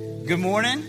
Good morning.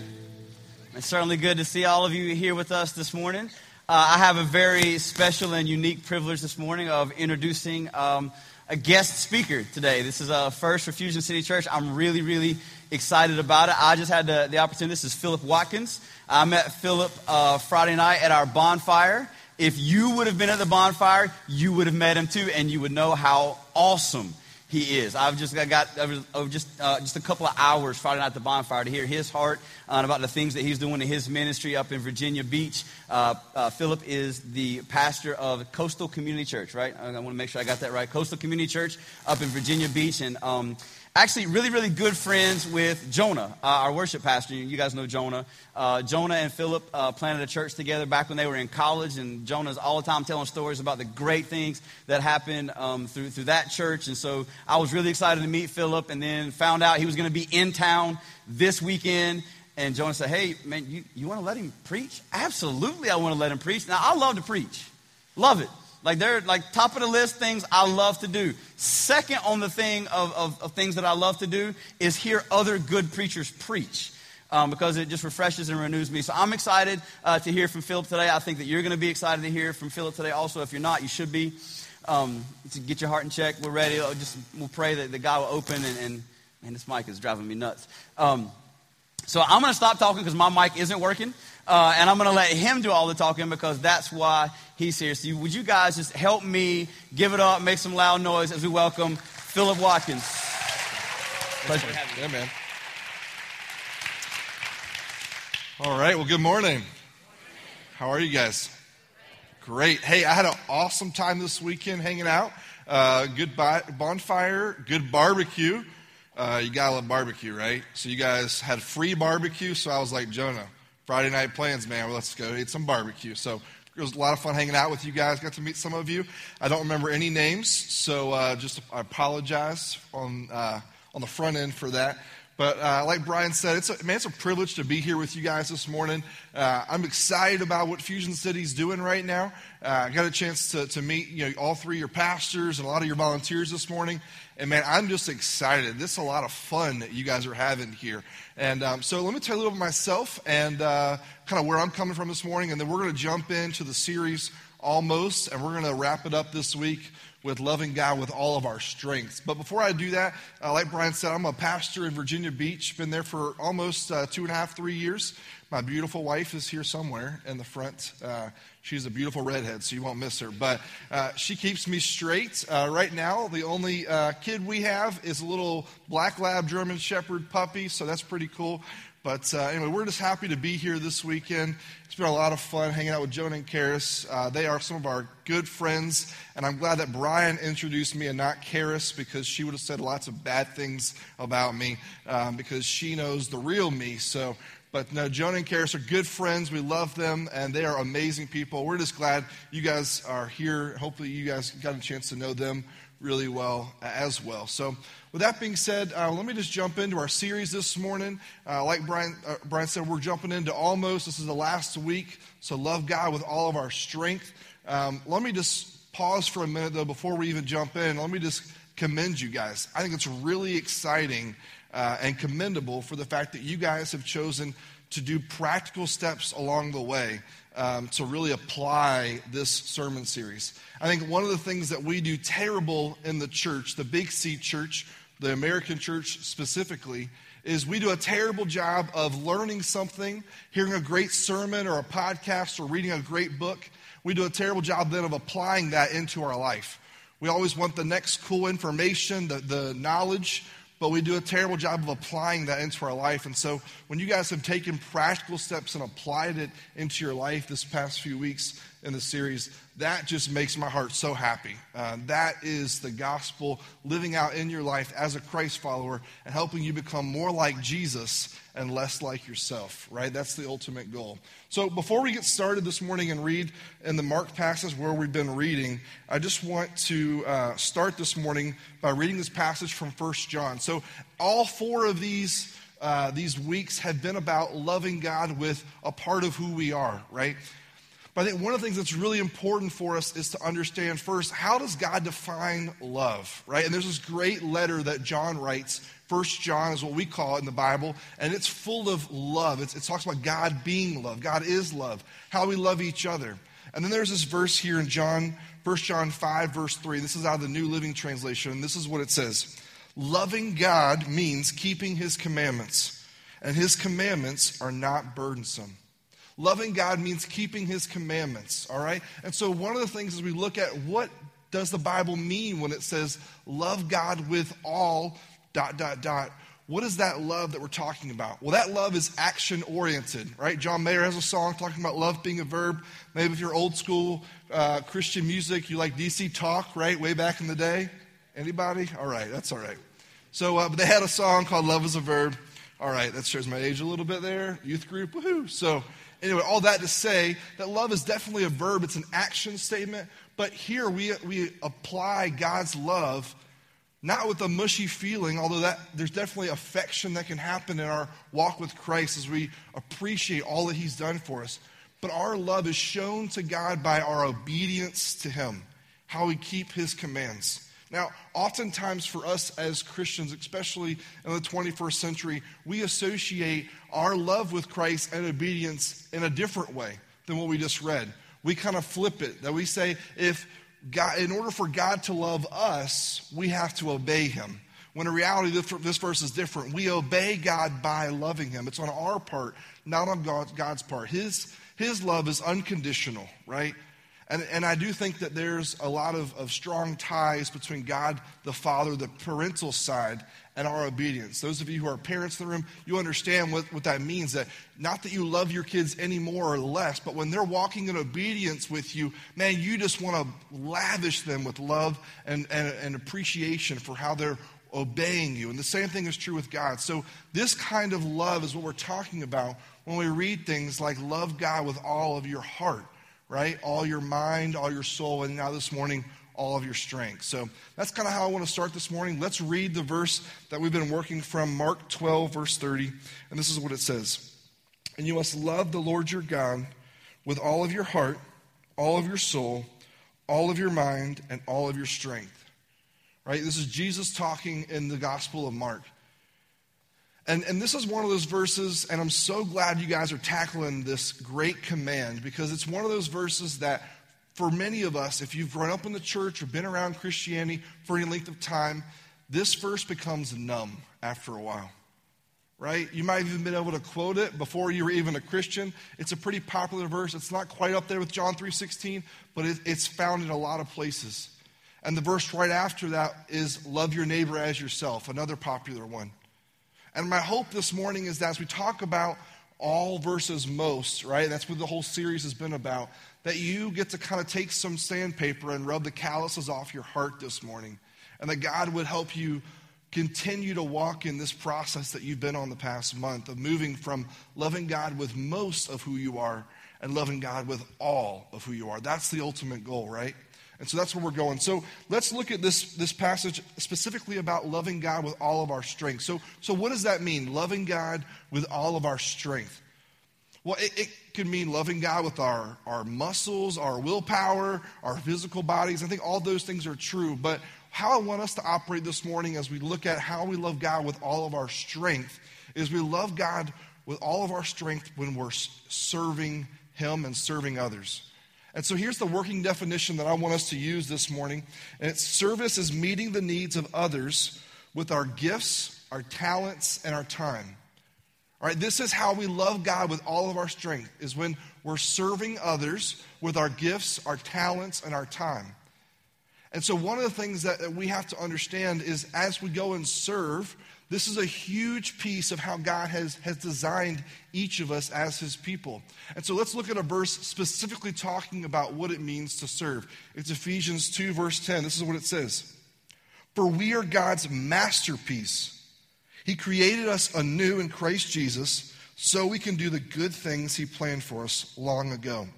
It's certainly good to see all of you here with us this morning. Uh, I have a very special and unique privilege this morning of introducing um, a guest speaker today. This is a first for Fusion City Church. I'm really, really excited about it. I just had the, the opportunity. This is Philip Watkins. I met Philip uh, Friday night at our bonfire. If you would have been at the bonfire, you would have met him too, and you would know how awesome he is. I've just got, got uh, just, uh, just a couple of hours Friday night at the bonfire to hear his heart uh, about the things that he's doing in his ministry up in Virginia Beach. Uh, uh, Philip is the pastor of Coastal Community Church, right? I, I want to make sure I got that right. Coastal Community Church up in Virginia Beach. And um, actually really, really good friends with Jonah, uh, our worship pastor. You guys know Jonah. Uh, Jonah and Philip uh, planted a church together back when they were in college, and Jonah's all the time telling stories about the great things that happened um, through, through that church. And so I was really excited to meet Philip, and then found out he was going to be in town this weekend. And Jonah said, Hey, man, you, you want to let him preach? Absolutely, I want to let him preach. Now, I love to preach, love it. Like they're like top of the list things I love to do. Second on the thing of, of, of things that I love to do is hear other good preachers preach. Um, because it just refreshes and renews me. So I'm excited uh, to hear from Philip today. I think that you're going to be excited to hear from Philip today. Also, if you're not, you should be. Um, get your heart in check. We're ready. I'll just we'll pray that the God will open. And, and man, this mic is driving me nuts. Um, so I'm going to stop talking because my mic isn't working. Uh, and I'm going to let him do all the talking because that's why he's here. So, would you guys just help me give it up, make some loud noise as we welcome Philip Watkins? Pleasure. Yeah, man. All right. Well, good morning. How are you guys? Great. Hey, I had an awesome time this weekend hanging out. Uh, good bonfire, good barbecue. Uh, you gotta love barbecue, right? So you guys had free barbecue. So I was like, Jonah, Friday night plans, man. Well, let's go eat some barbecue. So it was a lot of fun hanging out with you guys. Got to meet some of you. I don't remember any names, so uh, just I apologize on uh, on the front end for that. But uh, like Brian said, it's a, man, it's a privilege to be here with you guys this morning. Uh, I'm excited about what Fusion City's doing right now. Uh, I got a chance to, to meet you know all three of your pastors and a lot of your volunteers this morning. And man, I'm just excited. This is a lot of fun that you guys are having here. And um, so let me tell you a little about myself and uh, kind of where I'm coming from this morning. And then we're going to jump into the series almost, and we're going to wrap it up this week with loving God with all of our strengths. But before I do that, uh, like Brian said, I'm a pastor in Virginia Beach. Been there for almost uh, two and a half, three years. My beautiful wife is here somewhere in the front. Uh, she's a beautiful redhead, so you won't miss her. But uh, she keeps me straight. Uh, right now, the only uh, kid we have is a little black lab German Shepherd puppy, so that's pretty cool. But uh, anyway, we're just happy to be here this weekend. It's been a lot of fun hanging out with Jonah and Karis. Uh, they are some of our good friends, and I'm glad that Brian introduced me and not Karis because she would have said lots of bad things about me um, because she knows the real me. So but no, Jonah and Karis are good friends. We love them, and they are amazing people. We're just glad you guys are here. Hopefully, you guys got a chance to know them really well as well. So, with that being said, uh, let me just jump into our series this morning. Uh, like Brian, uh, Brian said, we're jumping into almost. This is the last week, so love God with all of our strength. Um, let me just pause for a minute, though, before we even jump in. Let me just commend you guys. I think it's really exciting uh, and commendable for the fact that you guys have chosen to do practical steps along the way um, to really apply this sermon series. I think one of the things that we do terrible in the church, the Big C church, the American church specifically, is we do a terrible job of learning something, hearing a great sermon or a podcast or reading a great book. We do a terrible job then of applying that into our life. We always want the next cool information, the, the knowledge, but we do a terrible job of applying that into our life. And so, when you guys have taken practical steps and applied it into your life this past few weeks in the series, that just makes my heart so happy. Uh, that is the gospel living out in your life as a Christ follower and helping you become more like Jesus and less like yourself, right? That's the ultimate goal. So before we get started this morning and read in the Mark passage where we've been reading, I just want to uh, start this morning by reading this passage from First John. So all four of these. Uh, these weeks have been about loving God with a part of who we are, right? But I think one of the things that's really important for us is to understand first, how does God define love, right? And there's this great letter that John writes. First John is what we call it in the Bible, and it's full of love. It's, it talks about God being love. God is love, how we love each other. And then there's this verse here in John, 1 John 5, verse 3. This is out of the New Living Translation, and this is what it says. Loving God means keeping his commandments, and his commandments are not burdensome. Loving God means keeping his commandments, all right? And so one of the things is we look at what does the Bible mean when it says love God with all dot dot dot. What is that love that we're talking about? Well, that love is action oriented, right? John Mayer has a song talking about love being a verb. Maybe if you're old school uh, Christian music, you like DC Talk, right? Way back in the day. Anybody? All right, that's all right. So, uh, but they had a song called "Love Is a Verb." All right, that shows my age a little bit there. Youth group, woohoo! So, Anyway, all that to say that love is definitely a verb, it's an action statement. But here we, we apply God's love not with a mushy feeling, although that, there's definitely affection that can happen in our walk with Christ as we appreciate all that He's done for us. But our love is shown to God by our obedience to Him, how we keep His commands. Now, oftentimes for us as Christians, especially in the 21st century, we associate our love with Christ and obedience in a different way than what we just read. We kind of flip it, that we say, if God, in order for God to love us, we have to obey him. When in reality, this verse is different. We obey God by loving him. It's on our part, not on God's part. His, his love is unconditional, right? And, and I do think that there's a lot of, of strong ties between God the Father, the parental side, and our obedience. Those of you who are parents in the room, you understand what, what that means. That not that you love your kids any more or less, but when they're walking in obedience with you, man, you just want to lavish them with love and, and, and appreciation for how they're obeying you. And the same thing is true with God. So, this kind of love is what we're talking about when we read things like love God with all of your heart right? All your mind, all your soul, and now this morning, all of your strength. So that's kind of how I want to start this morning. Let's read the verse that we've been working from, Mark 12, verse 30. And this is what it says And you must love the Lord your God with all of your heart, all of your soul, all of your mind, and all of your strength. Right? This is Jesus talking in the Gospel of Mark. And, and this is one of those verses, and I'm so glad you guys are tackling this great command because it's one of those verses that, for many of us, if you've grown up in the church or been around Christianity for any length of time, this verse becomes numb after a while. Right? You might have even been able to quote it before you were even a Christian. It's a pretty popular verse. It's not quite up there with John 3:16, but it, it's found in a lot of places. And the verse right after that is love your neighbor as yourself, another popular one. And my hope this morning is that as we talk about all versus most, right? That's what the whole series has been about. That you get to kind of take some sandpaper and rub the calluses off your heart this morning. And that God would help you continue to walk in this process that you've been on the past month of moving from loving God with most of who you are and loving God with all of who you are. That's the ultimate goal, right? And so that's where we're going. So let's look at this, this passage specifically about loving God with all of our strength. So, so what does that mean, loving God with all of our strength? Well, it, it could mean loving God with our, our muscles, our willpower, our physical bodies. I think all those things are true. But how I want us to operate this morning as we look at how we love God with all of our strength is we love God with all of our strength when we're serving Him and serving others. And so here's the working definition that I want us to use this morning. And it's service is meeting the needs of others with our gifts, our talents, and our time. All right, this is how we love God with all of our strength, is when we're serving others with our gifts, our talents, and our time. And so, one of the things that we have to understand is as we go and serve, this is a huge piece of how God has, has designed each of us as his people. And so let's look at a verse specifically talking about what it means to serve. It's Ephesians 2, verse 10. This is what it says For we are God's masterpiece. He created us anew in Christ Jesus so we can do the good things he planned for us long ago.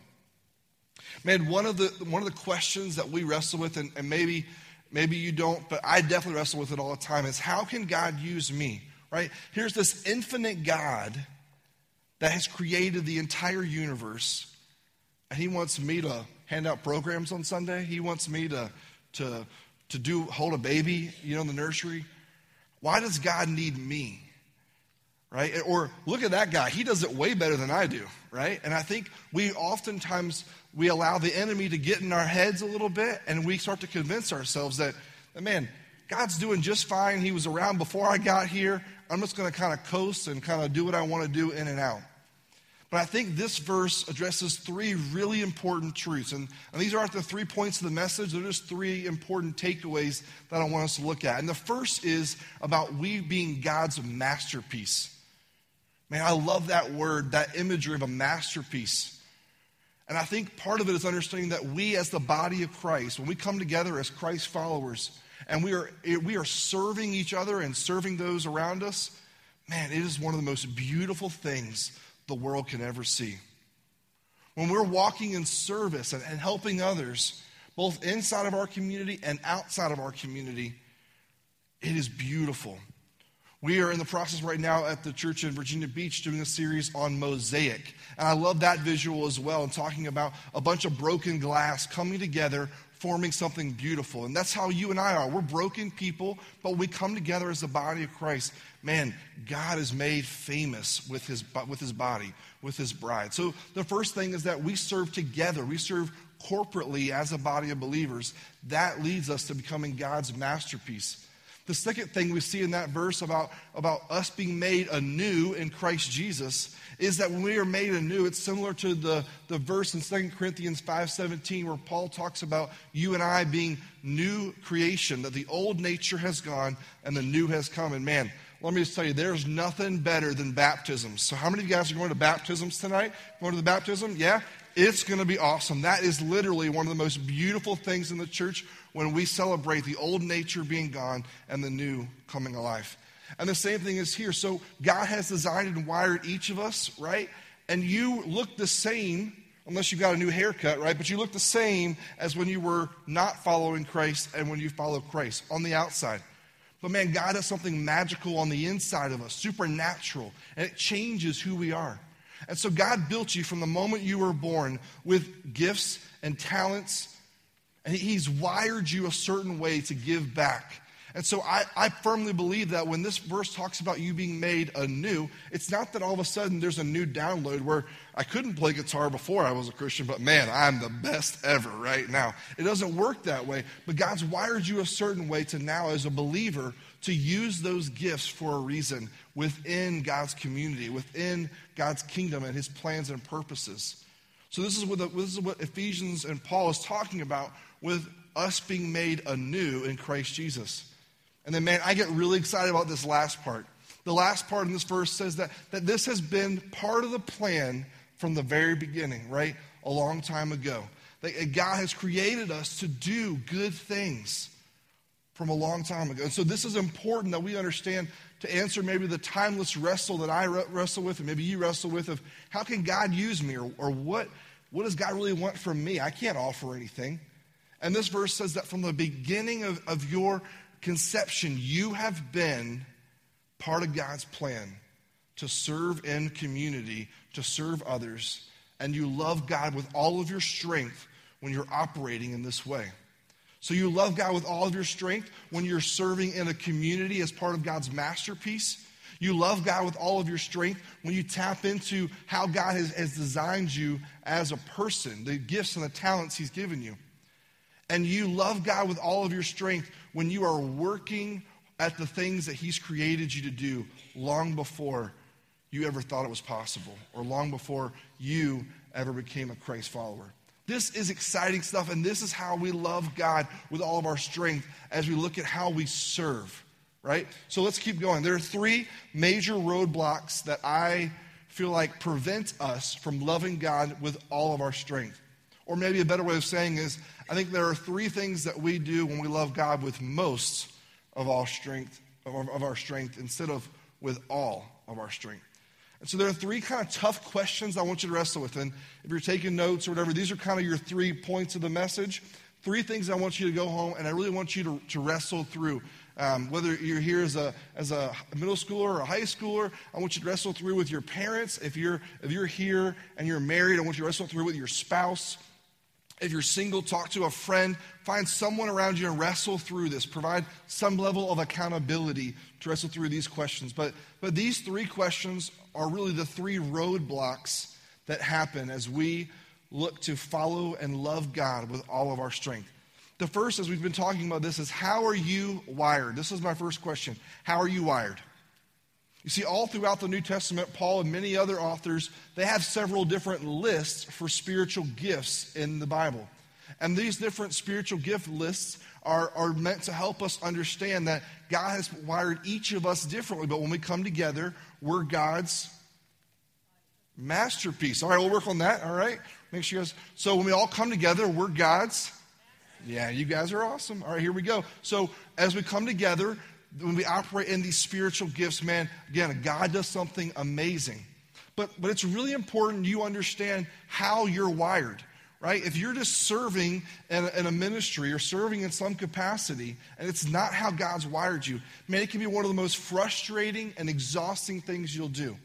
Man, one of the, one of the questions that we wrestle with, and, and maybe Maybe you don't, but I definitely wrestle with it all the time is how can God use me? Right? Here's this infinite God that has created the entire universe. and he wants me to hand out programs on Sunday. He wants me to, to, to do hold a baby, you know, in the nursery. Why does God need me? Right? Or look at that guy. He does it way better than I do, right? And I think we oftentimes we allow the enemy to get in our heads a little bit and we start to convince ourselves that, man, God's doing just fine. He was around before I got here. I'm just going to kind of coast and kind of do what I want to do in and out. But I think this verse addresses three really important truths. And, and, these aren't the three points of the message, they're just three important takeaways that I want us to look at. And the first is about we being God's masterpiece. Man, I love that word, that imagery of a masterpiece. And I think part of it is understanding that we, as the body of Christ, when we come together as Christ followers, and we are, we are serving each other and serving those around us, man, it is one of the most beautiful things the world can ever see. When we're walking in service and, and helping others, both inside of our community and outside of our community, it is beautiful. We are in the process right now at the church in Virginia Beach doing a series on mosaic. And I love that visual as well and talking about a bunch of broken glass coming together, forming something beautiful. And that's how you and I are. We're broken people, but we come together as the body of Christ man, God is made famous with his, with his body, with his bride. So the first thing is that we serve together, we serve corporately as a body of believers. That leads us to becoming God's masterpiece. The second thing we see in that verse about, about us being made anew in Christ Jesus is that when we are made anew, it's similar to the, the verse in 2 Corinthians 5.17 where Paul talks about you and I being new creation, that the old nature has gone and the new has come. And man, let me just tell you, there's nothing better than baptisms. So, how many of you guys are going to baptisms tonight? Going to the baptism? Yeah? It's going to be awesome. That is literally one of the most beautiful things in the church when we celebrate the old nature being gone and the new coming alive. And the same thing is here. So, God has designed and wired each of us, right? And you look the same unless you got a new haircut, right? But you look the same as when you were not following Christ and when you follow Christ on the outside. But man, God has something magical on the inside of us, supernatural, and it changes who we are. And so God built you from the moment you were born with gifts and talents, and He's wired you a certain way to give back. And so I, I, firmly believe that when this verse talks about you being made anew, it's not that all of a sudden there's a new download where I couldn't play guitar before I was a Christian, but man, I'm the best ever right now. It doesn't work that way, but God's wired you a certain way to now, as a believer, to use those gifts for a reason within God's community, within God's kingdom and his plans and purposes. So, this is what, the, this is what Ephesians and Paul is talking about with us being made anew in Christ Jesus. And then, man, I get really excited about this last part. The last part in this verse says that, that this has been part of the plan from the very beginning, right? A long time ago. That God has created us to do good things from a long time ago. And so this is important that we understand to answer maybe the timeless wrestle that I wrestle with, and maybe you wrestle with of how can God use me or, or what, what does God really want from me? I can't offer anything. And this verse says that from the beginning of, of your conception, you have been part of God's plan to serve in community, to serve others, and you love God with all of your strength when you're operating in this way. So you love God with all of your strength when you're serving in a community as part of God's masterpiece. You love God with all of your strength when you tap into how God has, has designed you as a person, the gifts and the talents He's given you. And you love God with all of your strength when you are working at the things that He's created you to do long before you ever thought it was possible or long before you ever became a Christ follower. This is exciting stuff, and this is how we love God with all of our strength as we look at how we serve, right? So let's keep going. There are three major roadblocks that I feel like prevent us from loving God with all of our strength. Or maybe a better way of saying is, I think there are three things that we do when we love God with most of our strength, of our strength, instead of with all of our strength. And so there are three kind of tough questions I want you to wrestle with. And if you're taking notes or whatever, these are kind of your three points of the message. Three things I want you to go home and I really want you to, to wrestle through Um, whether you're here as a, as a middle schooler or a high schooler, I want you to wrestle through with your parents. If you're, if you're here and you're married, I want you to wrestle through with your spouse. If you're single, talk to a friend. Find someone around you and wrestle through this. Provide some level of accountability to wrestle through these questions. But, but these three questions are really the three roadblocks that happen as we look to follow and love God with all of our strength. The first, as we've been talking about this, is how are you wired? This is my first question. How are you wired? You see, all throughout the New Testament, Paul and many other authors, they have several different lists for spiritual gifts in the Bible. And these different spiritual gift lists are, are meant to help us understand that God has wired each of us differently. But when we come together, we're God's masterpiece. All right, we'll work on that. All right, make sure you guys. So when we all come together, we're God's. Yeah, you guys are awesome. All right, here we go. So as we come together, when we operate in these spiritual gifts, man, again, God does something amazing. But but it's really important you understand how you're wired right? If you're just serving in a, in a, ministry or serving in some capacity and it's not how God's wired you, man, it can be one of the most frustrating and exhausting things you'll do.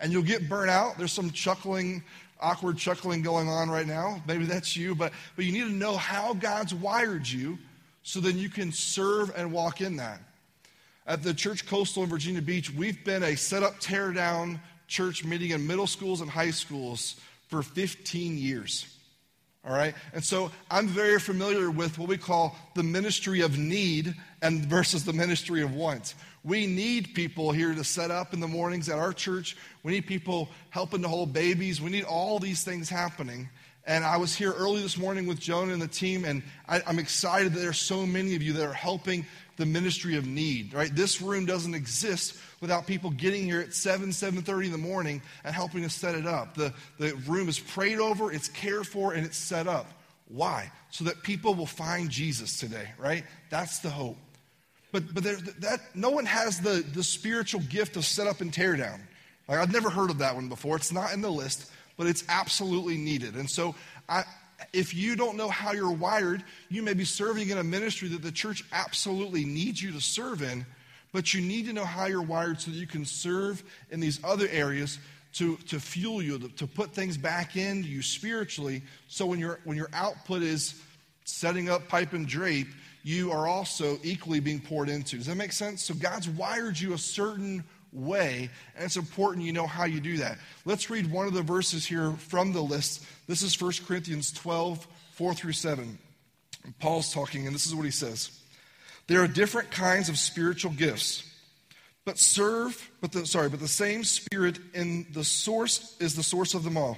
And you'll get burnt out. There's some chuckling, awkward chuckling going on right now. Maybe that's you, but, but you need to know how God's wired you so then you can serve and walk in that. At the Church Coastal in Virginia Beach, we've been a set up, tear down church meeting in middle schools and high schools for 15 years. All right? And so I'm very familiar with what we call the ministry of need and versus the ministry of wants. We need people here to set up in the mornings at our church. We need people helping to hold babies. We need all these things happening. And I was here early this morning with Jonah and the team, and I, am excited that there are so many of you that are helping the ministry of need, right? This room doesn't exist without people getting here at 7, 7.30 in the morning and helping us set it up. The, the room is prayed over, it's cared for, and it's set up. Why? So that people will find Jesus today, right? That's the hope. But, but there, that, no one has the, the spiritual gift of set up and tear down. Like, I've never heard of that one before. It's not in the list, but it's absolutely needed. And so I, if you don't know how you're wired, you may be serving in a ministry that the church absolutely needs you to serve in, but you need to know how you're wired so that you can serve in these other areas to, to fuel you, to, to put things back into you spiritually. So when, your when your output is setting up pipe and drape, you are also equally being poured into. Does that make sense? So God's wired you a certain way, and it's important you know how you do that. Let's read one of the verses here from the list. This is 1 Corinthians 12, 4 through 7. Paul's talking, and this is what he says There are different kinds of spiritual gifts, but serve, but the, sorry, but the same Spirit in the source is the source of them all.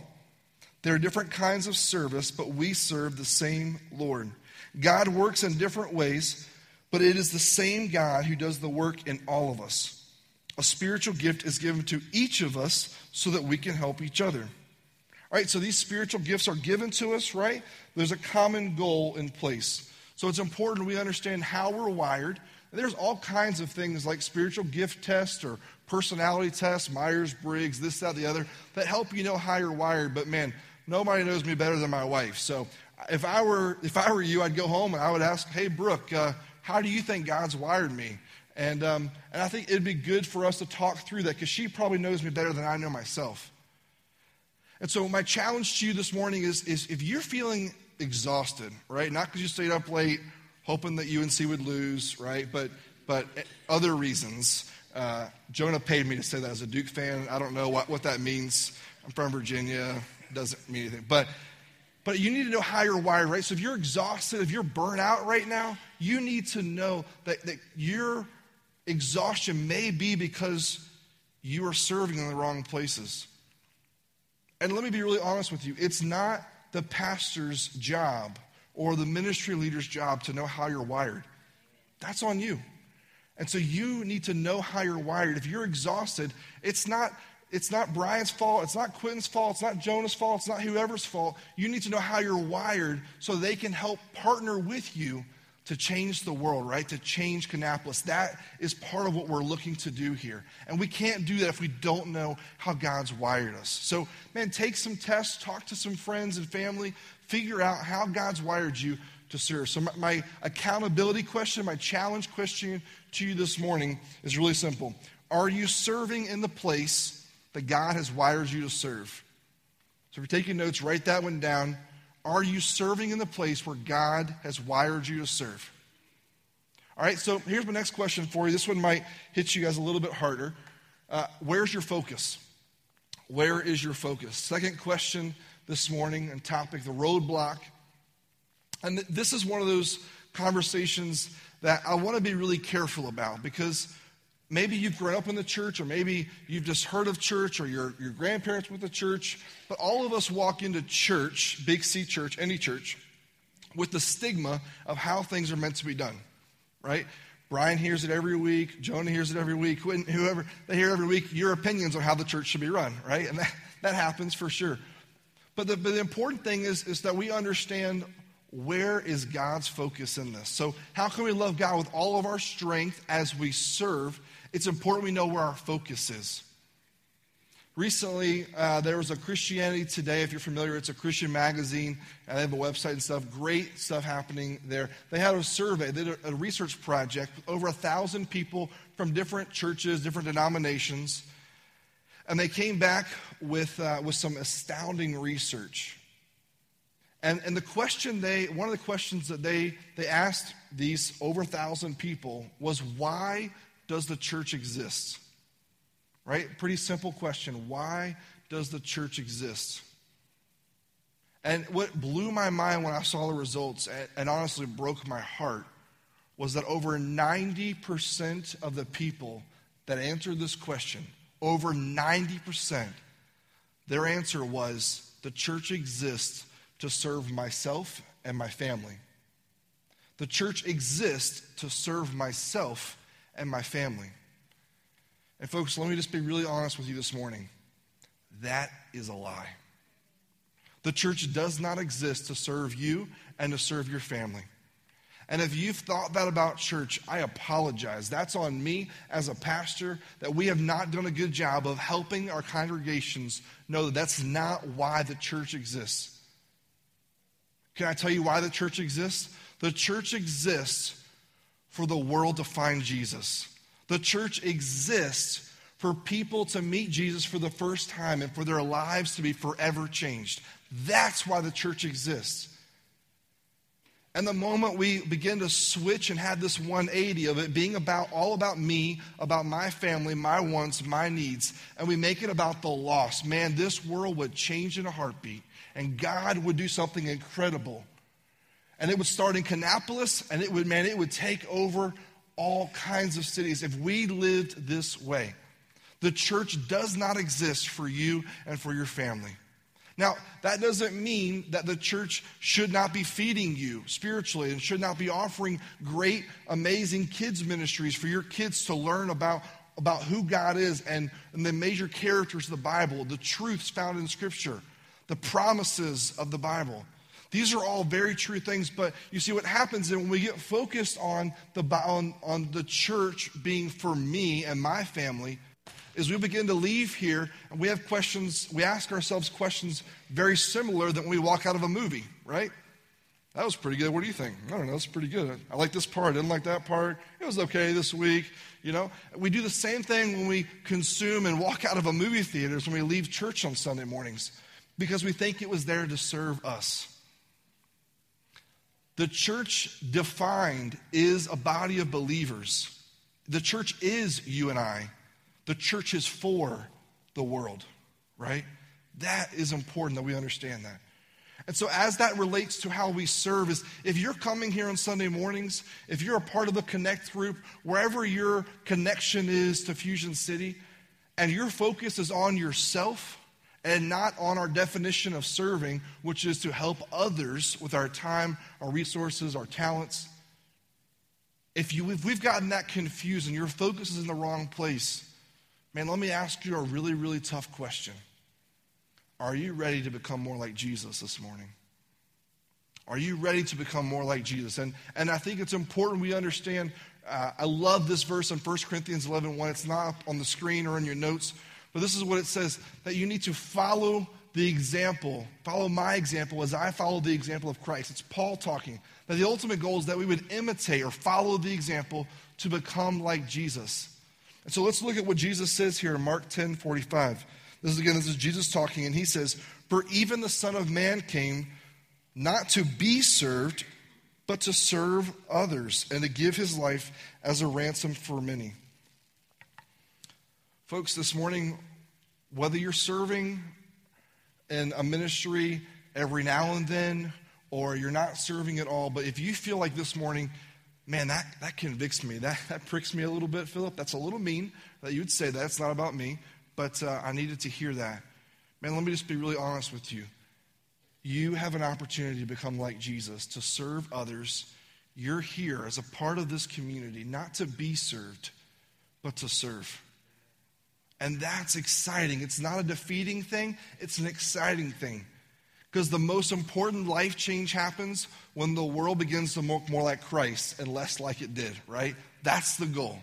There are different kinds of service, but we serve the same Lord. God works in different ways, but it is the same God who does the work in all of us. A spiritual gift is given to each of us so that we can help each other. All right, so these spiritual gifts are given to us, right? There's a common goal in place. So it's important we understand how we're wired. There's all kinds of things like spiritual gift tests or personality tests, Myers Briggs, this, that, the other, that help you know how you're wired. But man, nobody knows me better than my wife. So if I were if I were you, I'd go home and I would ask, "Hey, Brooke, uh, how do you think God's wired me?" And, um, and I think it'd be good for us to talk through that because she probably knows me better than I know myself. And so, my challenge to you this morning is, is if you're feeling exhausted, right? Not because you stayed up late hoping that UNC would lose, right? But, but other reasons. Uh, Jonah paid me to say that as a Duke fan. I don't know what, what that means. I'm from Virginia. It doesn't mean anything. But, but you need to know how you're wired, right? So if you're exhausted, if you're burnt out right now, you need to know that, that you're exhaustion may be because you are serving in the wrong places. And let me be really honest with you it's not the pastor's job or the ministry leader's job to know how you're wired. That's on you. And so you need to know how you're wired. If you're exhausted, it's not it's not Brian's fault, it's not Quentin's fault, it's not Jonah's fault, it's not whoever's fault. You need to know how you're wired so they can help partner with you to change the world, right? To change Kannapolis. That is part of what we're looking to do here. And we can't do that if we don't know how God's wired us. So, man, take some tests, talk to some friends and family, figure out how God's wired you to serve. So, my, my accountability question, my challenge question to you this morning is really simple Are you serving in the place that God has wired you to serve? So, if you're taking notes, write that one down. Are you serving in the place where God has wired you to serve? All right, so here's my next question for you. This one might hit you guys a little bit harder. Uh, where's your focus? Where is your focus? Second question this morning and topic the roadblock. And th- this is one of those conversations that I want to be really careful about because maybe you've grown up in the church, or maybe you've just heard of church, or your, your grandparents went to church. But all of us walk into church, big C church, any church, with the stigma of how things are meant to be done, right? Brian hears it every week. Jonah hears it every week. Whoever they hear every week, your opinions on how the church should be run, right? And that, that happens for sure. But the, but the important thing is, is that we understand where is God's focus in this. So, how can we love God with all of our strength as we serve? It's important we know where our focus is. Recently, uh, there was a Christianity Today. If you're familiar, it's a Christian magazine. And they have a website and stuff. Great stuff happening there. They had a survey, they did a research project with over a thousand people from different churches, different denominations. And they came back with, uh, with some astounding research. And, and the question they, one of the questions that they, they asked these over a thousand people was why does the church exist? Right? Pretty simple question. Why does the church exist? And what blew my mind when I saw the results, and, and honestly broke my heart, was that over 90% of the people that answered this question, over 90%, their answer was the church exists to serve myself and my family. The church exists to serve myself and my family. And, folks, let me just be really honest with you this morning. That is a lie. The church does not exist to serve you and to serve your family. And if you've thought that about church, I apologize. That's on me as a pastor that we have not done a good job of helping our congregations know that that's not why the church exists. Can I tell you why the church exists? The church exists for the world to find Jesus. The church exists for people to meet Jesus for the first time and for their lives to be forever changed. That's why the church exists. And the moment we begin to switch and have this 180 of it being about all about me, about my family, my wants, my needs, and we make it about the lost, man, this world would change in a heartbeat. And God would do something incredible. And it would start in Kannapolis, and it would, man, it would take over all kinds of cities if we lived this way. The church does not exist for you and for your family. Now, that doesn't mean that the church should not be feeding you spiritually and should not be offering great, amazing kids' ministries for your kids to learn about, about who God is and, and the major characters of the Bible, the truths found in Scripture, the promises of the Bible. These are all very true things, but you see what happens when we get focused on the, on, on the church being for me and my family is we begin to leave here and we have questions, we ask ourselves questions very similar than when we walk out of a movie, right? That was pretty good. What do you think? I don't know. It's pretty good. I like this part. I didn't like that part. It was okay this week. You know, we do the same thing when we consume and walk out of a movie theaters when we leave church on Sunday mornings because we think it was there to serve us. The church defined is a body of believers. The church is you and I. The church is for the world, right? That is important that we understand that. And so, as that relates to how we serve, is if you're coming here on Sunday mornings, if you're a part of the Connect group, wherever your connection is to Fusion City, and your focus is on yourself, and not on our definition of serving, which is to help others with our time, our resources, our talents. If, you, if we've gotten that confused and your focus is in the wrong place, man, let me ask you a really, really tough question. Are you ready to become more like Jesus this morning? Are you ready to become more like Jesus? And, and I think it's important we understand. Uh, I love this verse in 1 Corinthians 11 1. It's not on the screen or in your notes, but this is what it says that you need to follow the example, follow my example as I follow the example of Christ. It's Paul talking. That the ultimate goal is that we would imitate or follow the example to become like Jesus. And so let's look at what Jesus says here in Mark 10 45. This is again, this is Jesus talking, and he says, For even the Son of Man came not to be served, but to serve others and to give his life as a ransom for many. Folks, this morning, whether you're serving in a ministry every now and then or you're not serving at all, but if you feel like this morning, man, that, that convicts me, that, that pricks me a little bit, Philip, that's a little mean that you would say that. It's not about me, but uh, I needed to hear that. Man, let me just be really honest with you. You have an opportunity to become like Jesus, to serve others. You're here as a part of this community, not to be served, but to serve. And that's exciting. It's not a defeating thing, it's an exciting thing. Because the most important life change happens when the world begins to look more like Christ and less like it did, right? That's the goal.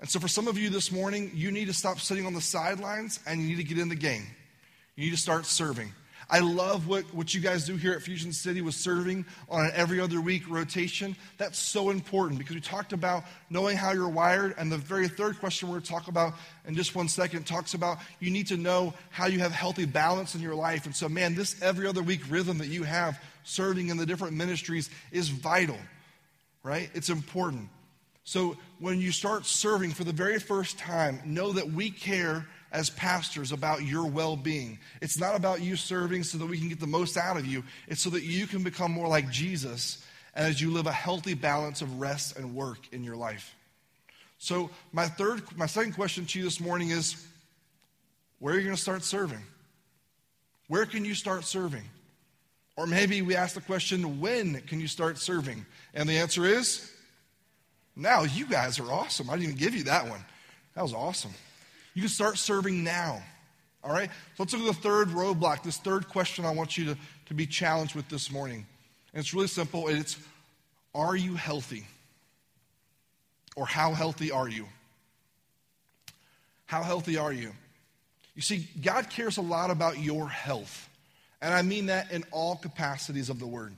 And so, for some of you this morning, you need to stop sitting on the sidelines and you need to get in the game. You need to start serving. I love what, what you guys do here at Fusion City with serving on an every other week rotation. That's so important because we talked about knowing how you're wired. And the very third question we're going to talk about in just one second talks about you need to know how you have healthy balance in your life. And so, man, this every other week rhythm that you have serving in the different ministries is vital, right? It's important. So, when you start serving for the very first time, know that we care as pastors about your well being. It's not about you serving so that we can get the most out of you, it's so that you can become more like Jesus as you live a healthy balance of rest and work in your life. So, my third, my second question to you this morning is where are you going to start serving? Where can you start serving? Or maybe we ask the question, when can you start serving? And the answer is now. You guys are awesome. I didn't even give you that one. That was awesome. You can start serving now. All right? So let's look at the third roadblock, this third question I want you to, to be challenged with this morning. And it's really simple. It's Are you healthy? Or how healthy are you? How healthy are you? You see, God cares a lot about your health. And I mean that in all capacities of the word.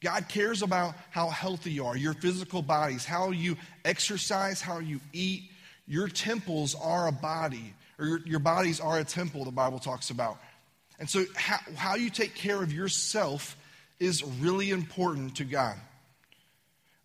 God cares about how healthy you are, your physical bodies, how you exercise, how you eat, your temples are a body, or your, your bodies are a temple, the Bible talks about. And so, how, how you take care of yourself is really important to God.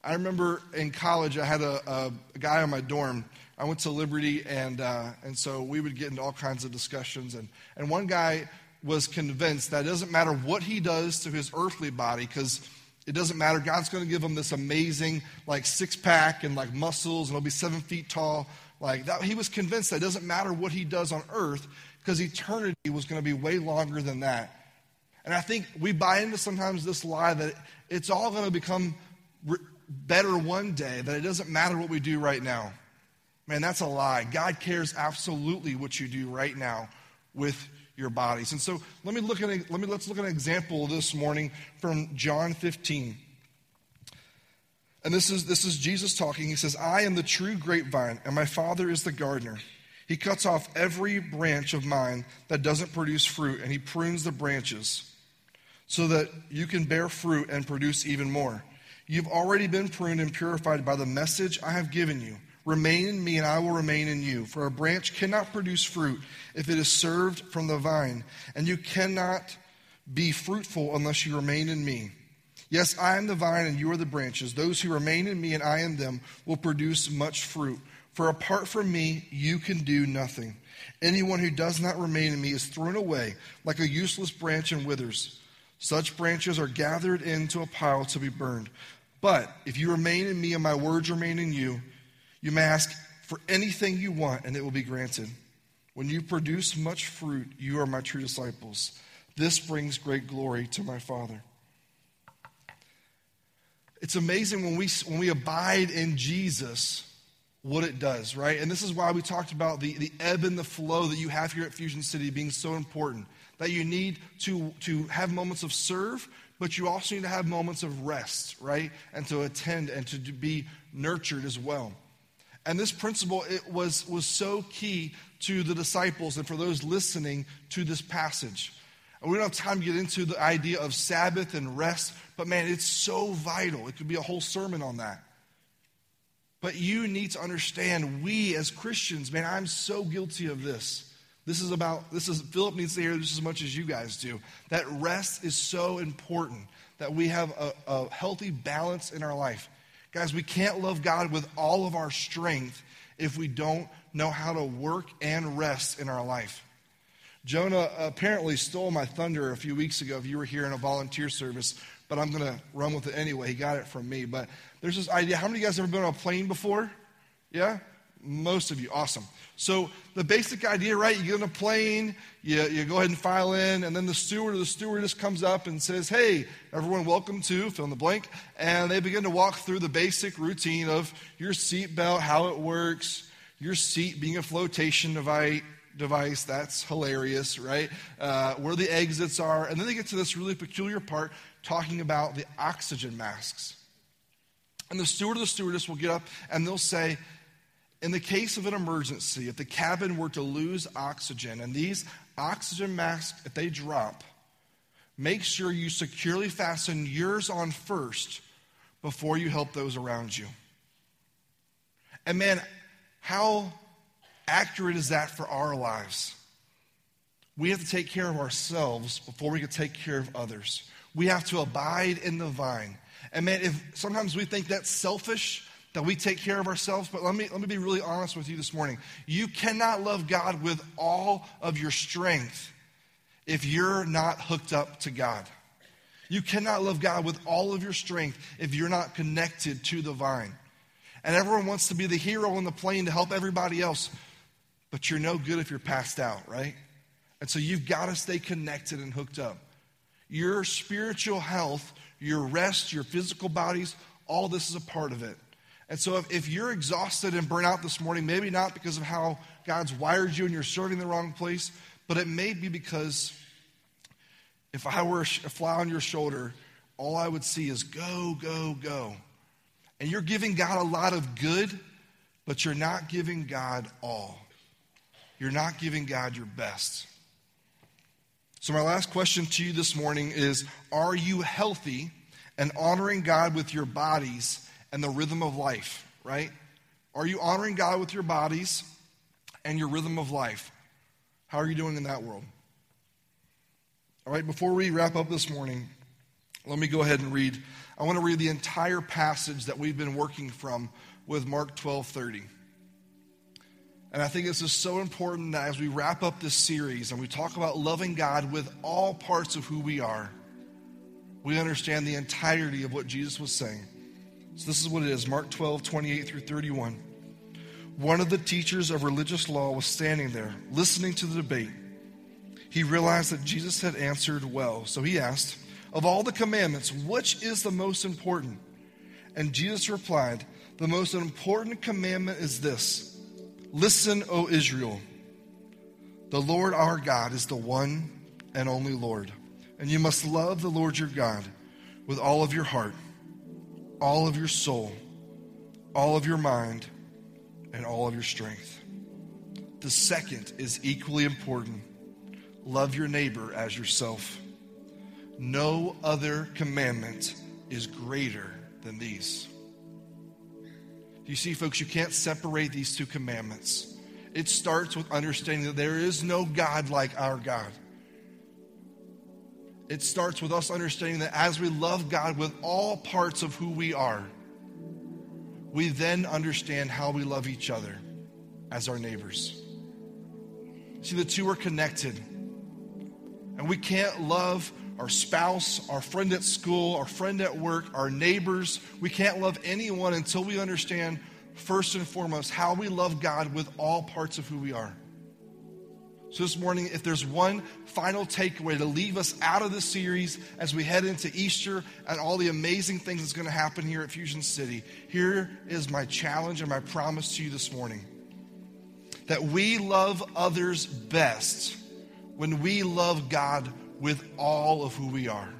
I remember in college, I had a, a, guy on my dorm. I went to Liberty, and, uh, and so we would get into all kinds of discussions. And, and one guy was convinced that it doesn't matter what he does to his earthly body, because it doesn't matter. God's going to give him this amazing, like, six pack and, like, muscles, and he'll be seven feet tall. Like that, he was convinced that it doesn't matter what he does on earth because eternity was going to be way longer than that. And I think we buy into sometimes this lie that it's all going to become re- better one day, that it doesn't matter what we do right now. Man, that's a lie. God cares absolutely what you do right now with your bodies. And so let me look at a, let me let's look at an example this morning from John 15. And this is, this is Jesus talking. He says, I am the true grapevine, and my Father is the gardener. He cuts off every branch of mine that doesn't produce fruit, and he prunes the branches so that you can bear fruit and produce even more. You've already been pruned and purified by the message I have given you. Remain in me, and I will remain in you. For a branch cannot produce fruit if it is served from the vine, and you cannot be fruitful unless you remain in me. Yes, I am the vine and you are the branches. Those who remain in me and I in them will produce much fruit. For apart from me, you can do nothing. Anyone who does not remain in me is thrown away like a useless branch and withers. Such branches are gathered into a pile to be burned. But if you remain in me and my words remain in you, you may ask for anything you want and it will be granted. When you produce much fruit, you are my true disciples. This brings great glory to my Father. It's amazing when we, when we abide in Jesus what it does, right? And this is why we talked about the, the ebb and the flow that you have here at Fusion City being so important. That you need to, to have moments of serve, but you also need to have moments of rest, right? And to attend and to be nurtured as well. And this principle it was, was so key to the disciples and for those listening to this passage. And we don't have time to get into the idea of Sabbath and rest, but man, it's so vital. It could be a whole sermon on that. But you need to understand, we as Christians, man, I'm so guilty of this. This is about, this is, Philip needs to hear this as much as you guys do. That rest is so important, that we have a, a healthy balance in our life. Guys, we can't love God with all of our strength if we don't know how to work and rest in our life. Jonah apparently stole my thunder a few weeks ago if you were here in a volunteer service, but I'm going to run with it anyway. He got it from me. But there's this idea. How many of you guys ever been on a plane before? Yeah? Most of you. Awesome. So the basic idea, right? You get on a plane, you, you go ahead and file in, and then the steward or the stewardess comes up and says, Hey, everyone, welcome to fill in the blank. And they begin to walk through the basic routine of your seatbelt, how it works, your seat being a flotation device device. That's hilarious, right? Uh, where the exits are. And then they get to this really peculiar part talking about the oxygen masks. And the steward or the stewardess will get up and they'll say, in the case of an emergency, if the cabin were to lose oxygen and these oxygen masks, if they drop, make sure you securely fasten yours on first before you help those around you. And man, how accurate is that for our lives? We have to take care of ourselves before we can take care of others. We have to abide in the vine. And man, if sometimes we think that's selfish, that we take care of ourselves, but let me, let me be really honest with you this morning. You cannot love God with all of your strength if you're not hooked up to God. You cannot love God with all of your strength if you're not connected to the vine. And everyone wants to be the hero on the plane to help everybody else, but you're no good if you're passed out, right? And so you've got to stay connected and hooked up. Your spiritual health, your rest, your physical bodies, all this is a part of it. And so if, if you're exhausted and burnt out this morning, maybe not because of how God's wired you and you're serving the wrong place, but it may be because if I were a fly on your shoulder, all I would see is go, go, go. And you're giving God a lot of good, but you're not giving God all. You're not giving God your best. So, my last question to you this morning is Are you healthy and honoring God with your bodies and the rhythm of life, right? Are you honoring God with your bodies and your rhythm of life? How are you doing in that world? All right, before we wrap up this morning, let me go ahead and read I want to read the entire passage that we've been working from with Mark 12 30. And I think this is so important that as we wrap up this series and we talk about loving God with all parts of who we are, we understand the entirety of what Jesus was saying. So this is what it is Mark 12, 28 through 31. One of the teachers of religious law was standing there, listening to the debate. He realized that Jesus had answered well, so he asked, of all the commandments, which is the most important? And Jesus replied, The most important commandment is this Listen, O Israel. The Lord our God is the one and only Lord. And you must love the Lord your God with all of your heart, all of your soul, all of your mind, and all of your strength. The second is equally important love your neighbor as yourself. No other commandment is greater than these. You see, folks, you can't separate these two commandments. It starts with understanding that there is no God like our God. It starts with us understanding that as we love God with all parts of who we are, we then understand how we love each other as our neighbors. See, the two are connected. And we can't love our spouse, our friend at school, our friend at work, our neighbors. We can't love anyone until we understand, first and foremost, how we love God with all parts of who we are. So, this morning, if there's one final takeaway to leave us out of this series as we head into Easter and all the amazing things that's going to happen here at Fusion City, here is my challenge and my promise to you this morning that we love others best when we love God with all of who we are.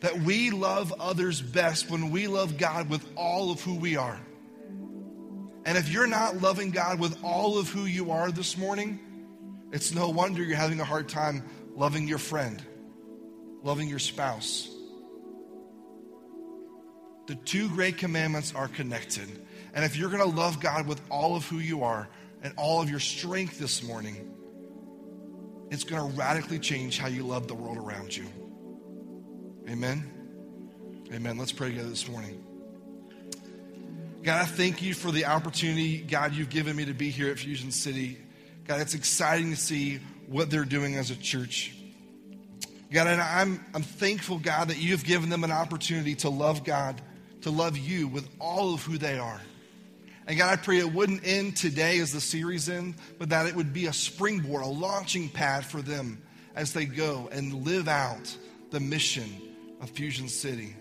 That we love others best when we love God with all of who we are. And if you're not loving God with all of who you are this morning, it's no wonder you're having a hard time loving your friend, loving your spouse. The two great commandments are connected. And if you're going to love God with all of who you are and all of your strength this morning, it's going to radically change how you love the world around you. Amen. Amen. Let's pray together this morning. God, I thank you for the opportunity, God, you've given me to be here at Fusion City. God, it's exciting to see what they're doing as a church. God, and I'm, I'm thankful, God, that you've given them an opportunity to love God, to love you with all of who they are. And God, I pray it wouldn't end today as the series ends, but that it would be a springboard, a launching pad for them as they go and live out the mission of Fusion City.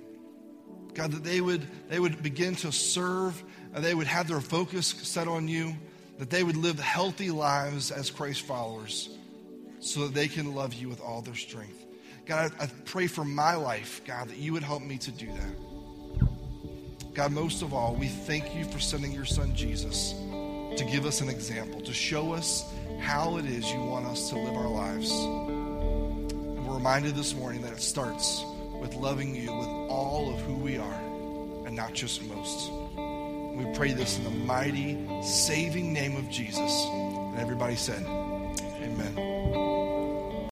God, that they would, they would begin to serve, and they would have their focus set on you, that they would live healthy lives as Christ followers so that they can love you with all their strength. God, I, I pray for my life, God, that you would help me to do that. God, most of all, we thank you for sending your son Jesus to give us an example, to show us how it is you want us to live our lives. And we're reminded this morning that it starts with loving you with all of who we are and not just most. We pray this in the mighty, saving name of Jesus. And everybody said, Amen.